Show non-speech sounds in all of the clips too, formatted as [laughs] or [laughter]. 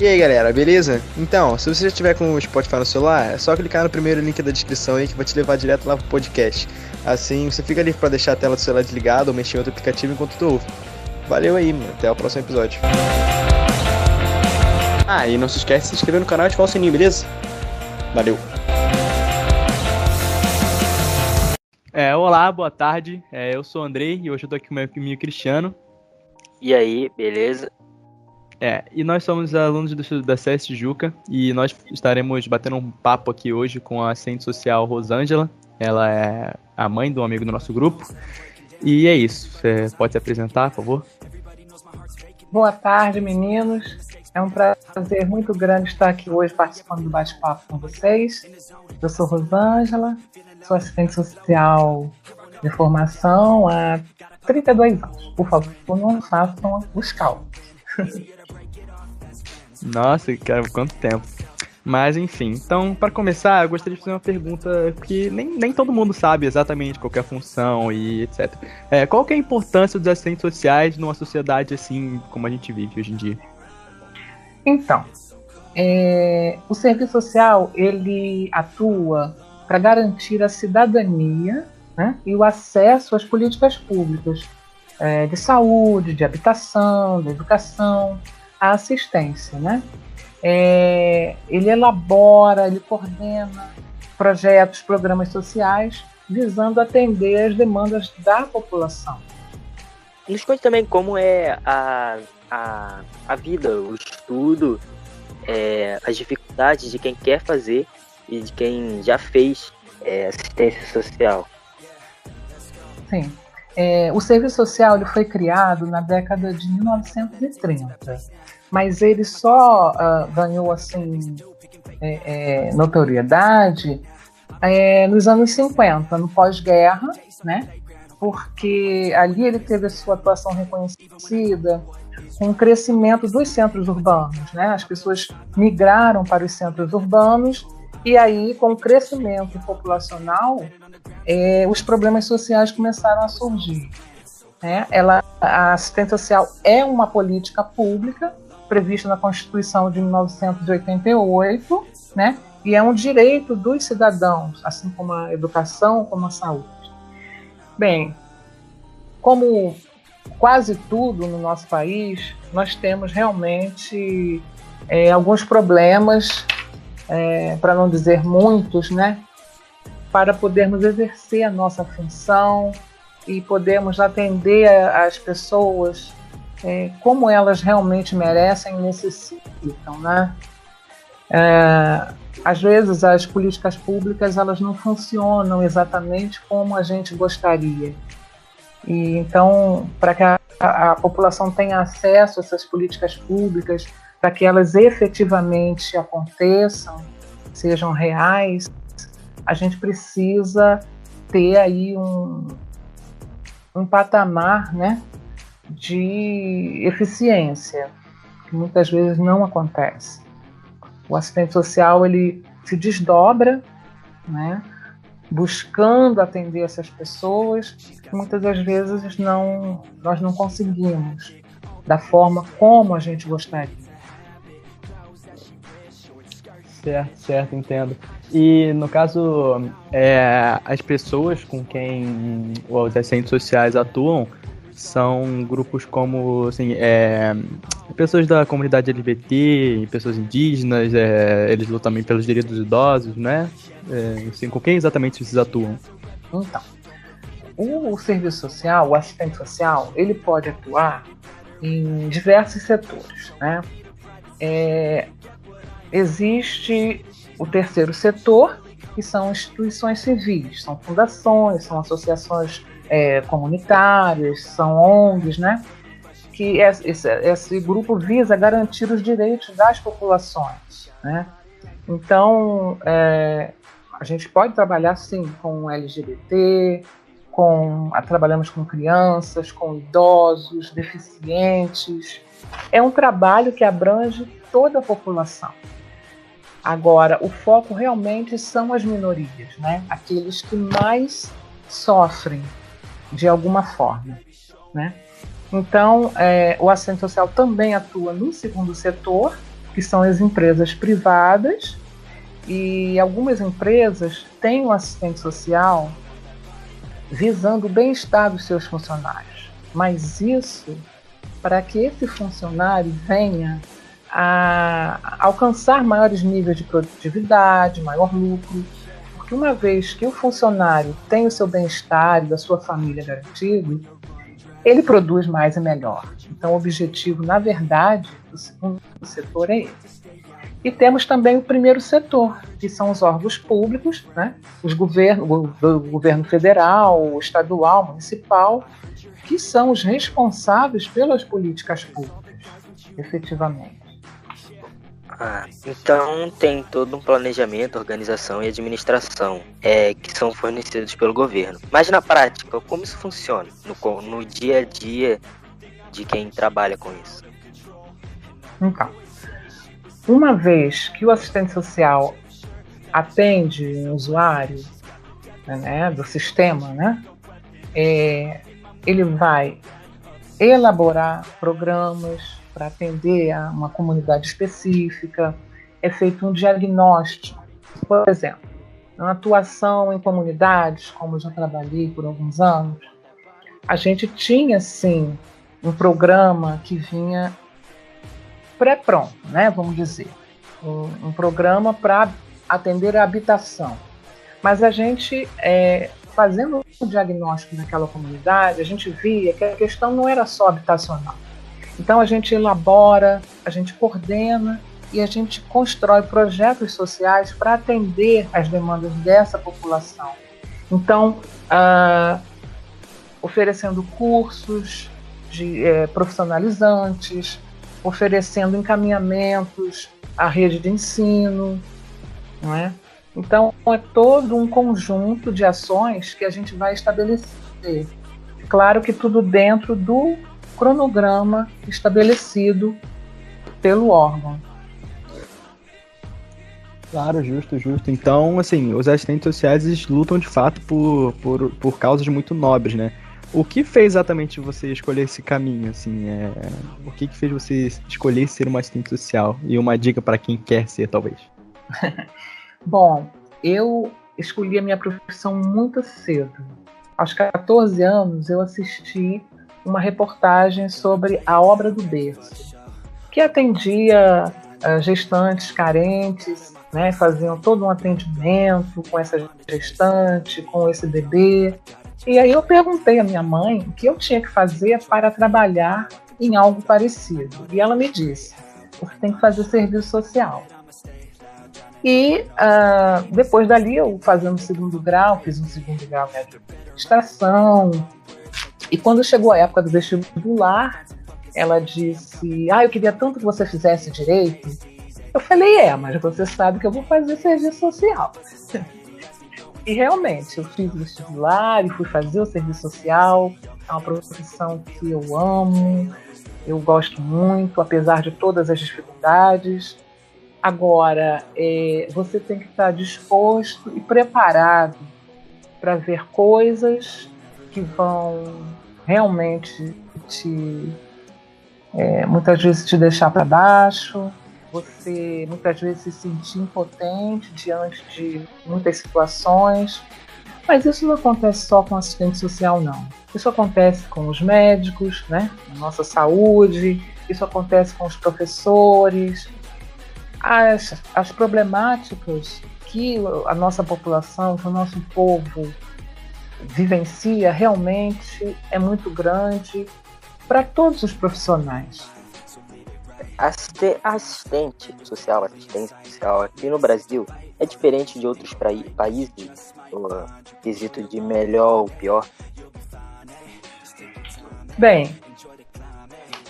E aí galera, beleza? Então, se você já tiver com o Spotify no celular, é só clicar no primeiro link da descrição aí que vai te levar direto lá pro podcast. Assim, você fica livre para deixar a tela do celular desligada ou mexer em outro aplicativo enquanto tu ouve. Valeu aí, mano. Até o próximo episódio. Ah, e não se esquece de se inscrever no canal e ativar o sininho, beleza? Valeu. É, olá, boa tarde. É, eu sou o Andrei e hoje eu tô aqui com o meu amigo Cristiano. E aí, beleza? É, e nós somos alunos do, da CS Juca e nós estaremos batendo um papo aqui hoje com a assistente social Rosângela. Ela é a mãe do amigo do nosso grupo. E é isso. Você pode se apresentar, por favor? Boa tarde, meninos. É um prazer muito grande estar aqui hoje participando do bate-papo com vocês. Eu sou Rosângela, sou assistente social de formação há 32 anos. Por favor, não façam os cálculos. [laughs] Nossa, cara, quanto tempo. Mas enfim, então para começar, eu gostaria de fazer uma pergunta que nem, nem todo mundo sabe exatamente qual é a função e etc. É, qual que é a importância dos assistentes sociais numa sociedade assim como a gente vive hoje em dia? Então, é, o serviço social ele atua para garantir a cidadania né, e o acesso às políticas públicas é, de saúde, de habitação, de educação, a assistência, né? É, ele elabora, ele coordena projetos, programas sociais visando atender as demandas da população. Nos conte também como é a, a, a vida, o estudo, é, as dificuldades de quem quer fazer e de quem já fez é, assistência social. Sim. É, o serviço social ele foi criado na década de 1930 mas ele só uh, ganhou assim é, é, notoriedade é, nos anos 50, no pós-guerra, né? Porque ali ele teve a sua atuação reconhecida com o crescimento dos centros urbanos, né? As pessoas migraram para os centros urbanos e aí, com o crescimento populacional, é, os problemas sociais começaram a surgir. Né? Ela, a assistência social é uma política pública previsto na Constituição de 1988, né? E é um direito dos cidadãos, assim como a educação, como a saúde. Bem, como quase tudo no nosso país, nós temos realmente é, alguns problemas, é, para não dizer muitos, né? Para podermos exercer a nossa função e podermos atender as pessoas é, como elas realmente merecem e necessitam, né? É, às vezes as políticas públicas elas não funcionam exatamente como a gente gostaria. E então, para que a, a, população tenha acesso a essas políticas públicas, para que elas efetivamente aconteçam, sejam reais, a gente precisa ter aí um, um patamar, né, de eficiência, que muitas vezes não acontece. O assistente social ele se desdobra, né, buscando atender essas pessoas, que muitas das vezes não nós não conseguimos da forma como a gente gostaria. Certo, certo, entendo. E no caso, é, as pessoas com quem os assistentes sociais atuam, são grupos como assim, é, pessoas da comunidade LGBT, pessoas indígenas, é, eles lutam também pelos direitos dos idosos, né? É, assim, com quem exatamente vocês atuam? Então, o, o serviço social, o assistente social, ele pode atuar em diversos setores, né? É, existe o terceiro setor, que são instituições civis, são fundações, são associações é, comunitárias, são ONGs, né? Que esse, esse grupo visa garantir os direitos das populações, né? Então, é, a gente pode trabalhar sim com LGBT, com, trabalhamos com crianças, com idosos, deficientes. É um trabalho que abrange toda a população. Agora, o foco realmente são as minorias, né? aqueles que mais sofrem de alguma forma. Né? Então, é, o assistente social também atua no segundo setor, que são as empresas privadas, e algumas empresas têm o um assistente social visando o bem-estar dos seus funcionários. Mas isso para que esse funcionário venha a alcançar maiores níveis de produtividade, maior lucro, porque uma vez que o funcionário tem o seu bem-estar e da sua família garantido, ele produz mais e melhor. Então, o objetivo, na verdade, do segundo setor é esse. E temos também o primeiro setor, que são os órgãos públicos, né? os governos, o governo federal, estadual, municipal, que são os responsáveis pelas políticas públicas, efetivamente. Ah, então tem todo um planejamento, organização e administração é, que são fornecidos pelo governo. Mas na prática, como isso funciona no, no dia a dia de quem trabalha com isso? Então, uma vez que o assistente social atende um usuário né, do sistema, né, é, ele vai elaborar programas para atender a uma comunidade específica, é feito um diagnóstico. Por exemplo, na atuação em comunidades, como já trabalhei por alguns anos, a gente tinha sim um programa que vinha pré-pronto, né, vamos dizer, um, um programa para atender a habitação. Mas a gente é, fazendo o diagnóstico naquela comunidade, a gente via que a questão não era só habitacional. Então a gente elabora, a gente coordena e a gente constrói projetos sociais para atender as demandas dessa população. Então, uh, oferecendo cursos de, eh, profissionalizantes, oferecendo encaminhamentos à rede de ensino, não é? Então, é todo um conjunto de ações que a gente vai estabelecer. Claro que tudo dentro do cronograma estabelecido pelo órgão. Claro, justo, justo. Então, assim, os assistentes sociais eles lutam de fato por, por, por causas muito nobres, né? O que fez exatamente você escolher esse caminho, assim? É... O que, que fez você escolher ser uma assistente social? E uma dica para quem quer ser, talvez. [laughs] Bom, eu escolhi a minha profissão muito cedo. Aos 14 anos, eu assisti uma reportagem sobre a obra do berço, que atendia uh, gestantes carentes, né, faziam todo um atendimento com essa gestante, com esse bebê. E aí eu perguntei à minha mãe o que eu tinha que fazer para trabalhar em algo parecido. E ela me disse: você tem que fazer serviço social. E uh, depois dali, eu fazendo o segundo grau, fiz um segundo grau de administração. E quando chegou a época do vestibular, ela disse: Ah, eu queria tanto que você fizesse direito. Eu falei: É, mas você sabe que eu vou fazer serviço social. [laughs] e realmente, eu fiz o vestibular e fui fazer o serviço social. É uma profissão que eu amo, eu gosto muito, apesar de todas as dificuldades. Agora, é, você tem que estar disposto e preparado para ver coisas que vão realmente te é, muitas vezes te deixar para baixo, você muitas vezes se sentir impotente diante de muitas situações. Mas isso não acontece só com assistente social, não. Isso acontece com os médicos, né? Nossa saúde, isso acontece com os professores, as, as problemáticas que a nossa população, que o nosso povo vivencia realmente é muito grande para todos os profissionais. Assistente social, assistência social aqui no Brasil é diferente de outros países, no quesito de melhor ou pior? Bem,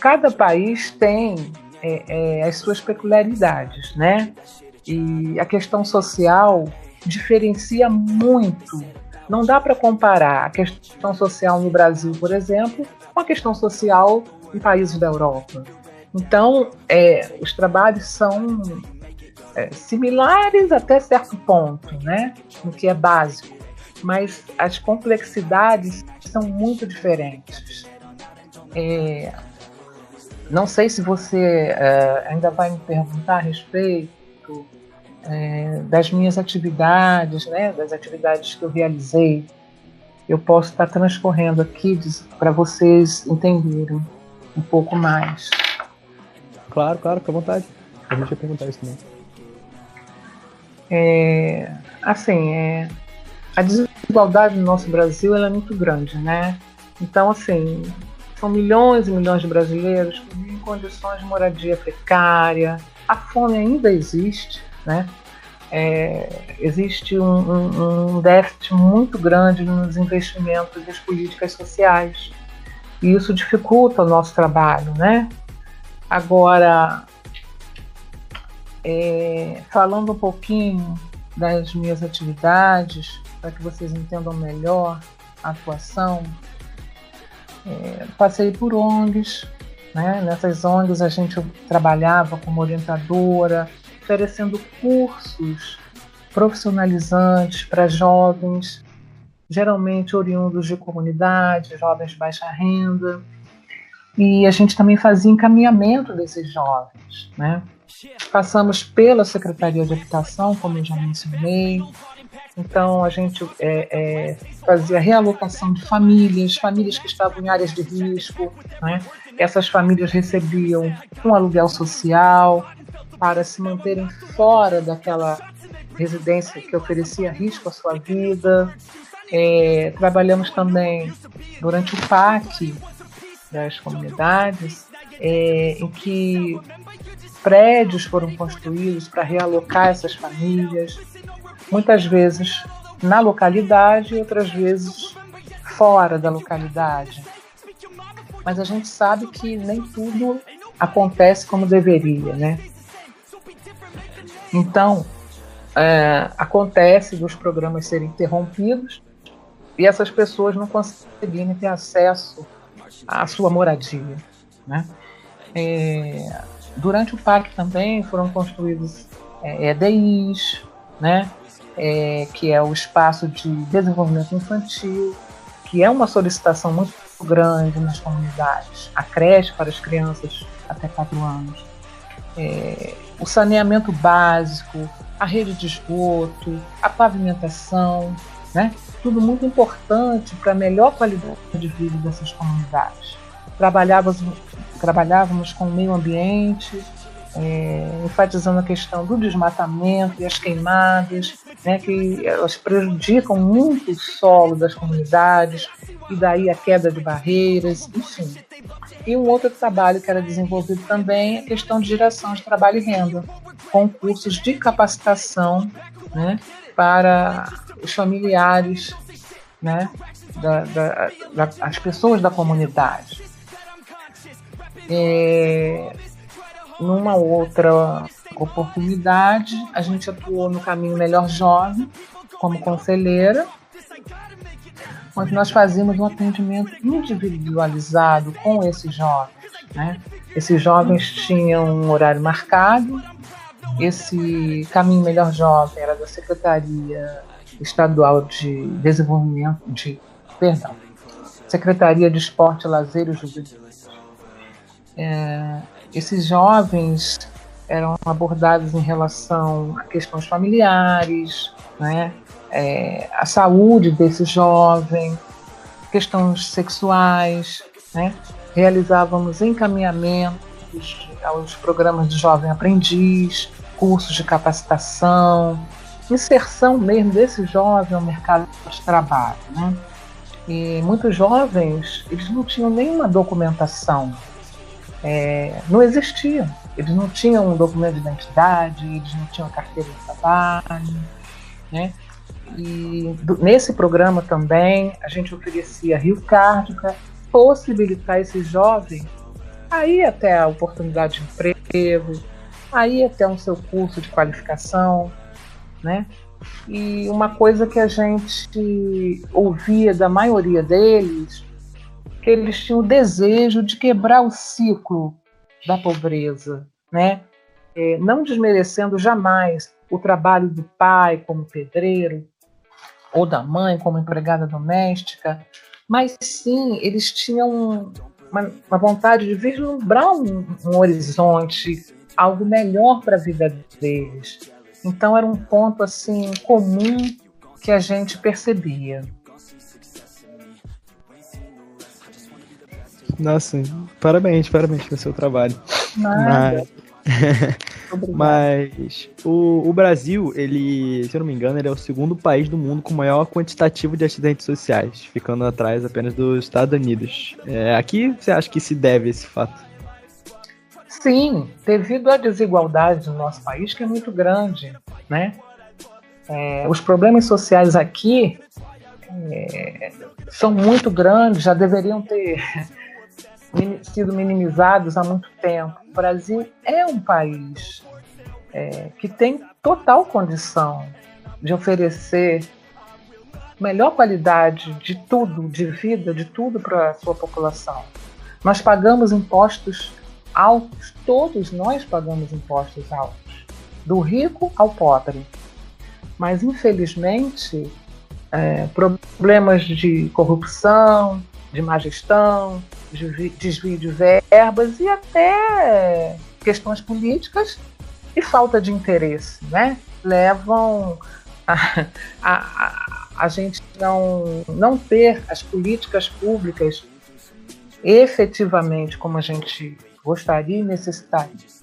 cada país tem é, é, as suas peculiaridades, né? E a questão social diferencia muito. Não dá para comparar a questão social no Brasil, por exemplo, com a questão social em países da Europa. Então, é, os trabalhos são é, similares até certo ponto, né? No que é básico, mas as complexidades são muito diferentes. É, não sei se você uh, ainda vai me perguntar a respeito é, das minhas atividades, né, das atividades que eu realizei. Eu posso estar transcorrendo aqui para vocês entenderem um pouco mais. Claro, claro, fica à vontade. A gente vai perguntar isso também. É, assim, é, a desigualdade no nosso Brasil é muito grande, né? Então, assim, são milhões e milhões de brasileiros que vivem em condições de moradia precária. A fome ainda existe, né? É, existe um, um, um, déficit muito grande nos investimentos das políticas sociais. E isso dificulta o nosso trabalho, né? Agora, é, falando um pouquinho das minhas atividades, para que vocês entendam melhor a atuação, é, passei por ONGs, né? nessas ONGs a gente trabalhava como orientadora, oferecendo cursos profissionalizantes para jovens, geralmente oriundos de comunidades, jovens de baixa renda. E a gente também fazia encaminhamento desses jovens. Né? Passamos pela Secretaria de Habitação, como eu já mencionei, então a gente é, é, fazia realocação de famílias, famílias que estavam em áreas de risco. Né? Essas famílias recebiam um aluguel social para se manterem fora daquela residência que oferecia risco à sua vida. É, trabalhamos também durante o PAC das comunidades, é, em que prédios foram construídos para realocar essas famílias muitas vezes na localidade outras vezes fora da localidade. Mas a gente sabe que nem tudo acontece como deveria, né? Então, é, acontece dos programas serem interrompidos e essas pessoas não conseguirem ter acesso à sua moradia, né? É, durante o parque também foram construídos é, EDIs, né? é, que é o espaço de desenvolvimento infantil, que é uma solicitação muito grande nas comunidades, a creche para as crianças até 4 anos, é, o saneamento básico, a rede de esgoto, a pavimentação, né? tudo muito importante para a melhor qualidade de vida dessas comunidades. Trabalhávamos, trabalhávamos com o meio ambiente, é, enfatizando a questão do desmatamento e as queimadas, né, que elas prejudicam muito o solo das comunidades, e daí a queda de barreiras, enfim. E um outro trabalho que era desenvolvido também é a questão de geração de trabalho e renda, com cursos de capacitação né, para os familiares, né, da, da, da, as pessoas da comunidade. É, numa outra oportunidade, a gente atuou no Caminho Melhor Jovem, como conselheira, onde nós fazíamos um atendimento individualizado com esses jovens. Né? Esses jovens tinham um horário marcado, esse Caminho Melhor Jovem era da Secretaria Estadual de Desenvolvimento, de, perdão, Secretaria de Esporte, Lazer e Juventude. É, esses jovens eram abordados em relação a questões familiares, né? É, a saúde desse jovem, questões sexuais, né? realizávamos encaminhamentos aos programas de jovem aprendiz, cursos de capacitação, inserção mesmo desse jovem ao mercado de trabalho. Né? E muitos jovens, eles não tinham nenhuma documentação, é, não existiam. Eles não tinham um documento de identidade, eles não tinham carteira de trabalho, né? E nesse programa também a gente oferecia Rio Card para possibilitar esse jovem a ir até a oportunidade de emprego, a ir até um seu curso de qualificação, né? E uma coisa que a gente ouvia da maioria deles, que eles tinham o desejo de quebrar o ciclo da pobreza, né? É, não desmerecendo jamais o trabalho do pai como pedreiro ou da mãe como empregada doméstica, mas sim eles tinham uma, uma vontade de vislumbrar um, um horizonte, algo melhor para a vida deles. Então era um ponto assim comum que a gente percebia. Nossa, parabéns, parabéns pelo seu trabalho. Nada. Mas, [laughs] mas o, o, Brasil, ele, se eu não me engano, ele é o segundo país do mundo com maior quantitativo de acidentes sociais, ficando atrás apenas dos Estados Unidos. É, aqui você acha que se deve esse fato? Sim, devido à desigualdade no nosso país, que é muito grande, né? É, os problemas sociais aqui é, são muito grandes, já deveriam ter sido minimizados há muito tempo. O Brasil é um país é, que tem total condição de oferecer melhor qualidade de tudo, de vida, de tudo para a sua população. Nós pagamos impostos altos, todos nós pagamos impostos altos, do rico ao pobre. Mas, infelizmente, é, problemas de corrupção, de má gestão, desvio de verbas e até questões políticas e falta de interesse, né? Levam a, a, a, gente não, não ter as políticas públicas efetivamente como a gente gostaria e necessitaria.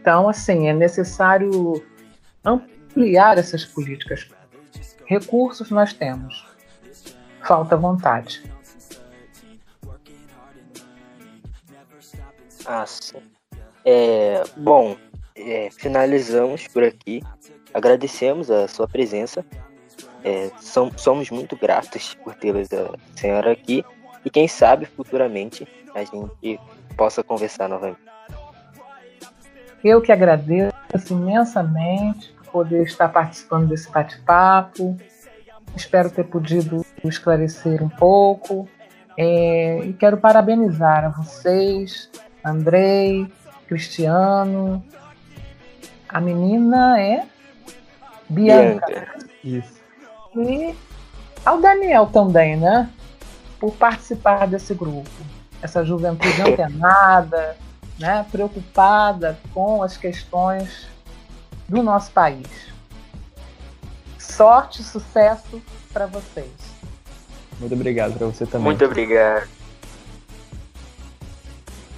Então, assim, é necessário ampliar essas políticas Recursos nós temos, falta vontade. Ah, sim. É, bom, é, finalizamos por aqui. Agradecemos a sua presença. É, som, somos muito gratos por tê-la a senhora aqui. E quem sabe futuramente a gente possa conversar novamente. Eu que agradeço imensamente por poder estar participando desse bate-papo. Espero ter podido esclarecer um pouco. É, e quero parabenizar a vocês, Andrei, Cristiano. A menina é Bianca. Bianca. Isso. E ao Daniel também, né? por participar desse grupo. Essa juventude antenada, né, preocupada com as questões do nosso país. Sorte e sucesso para vocês. Muito obrigado para você também. Muito obrigado.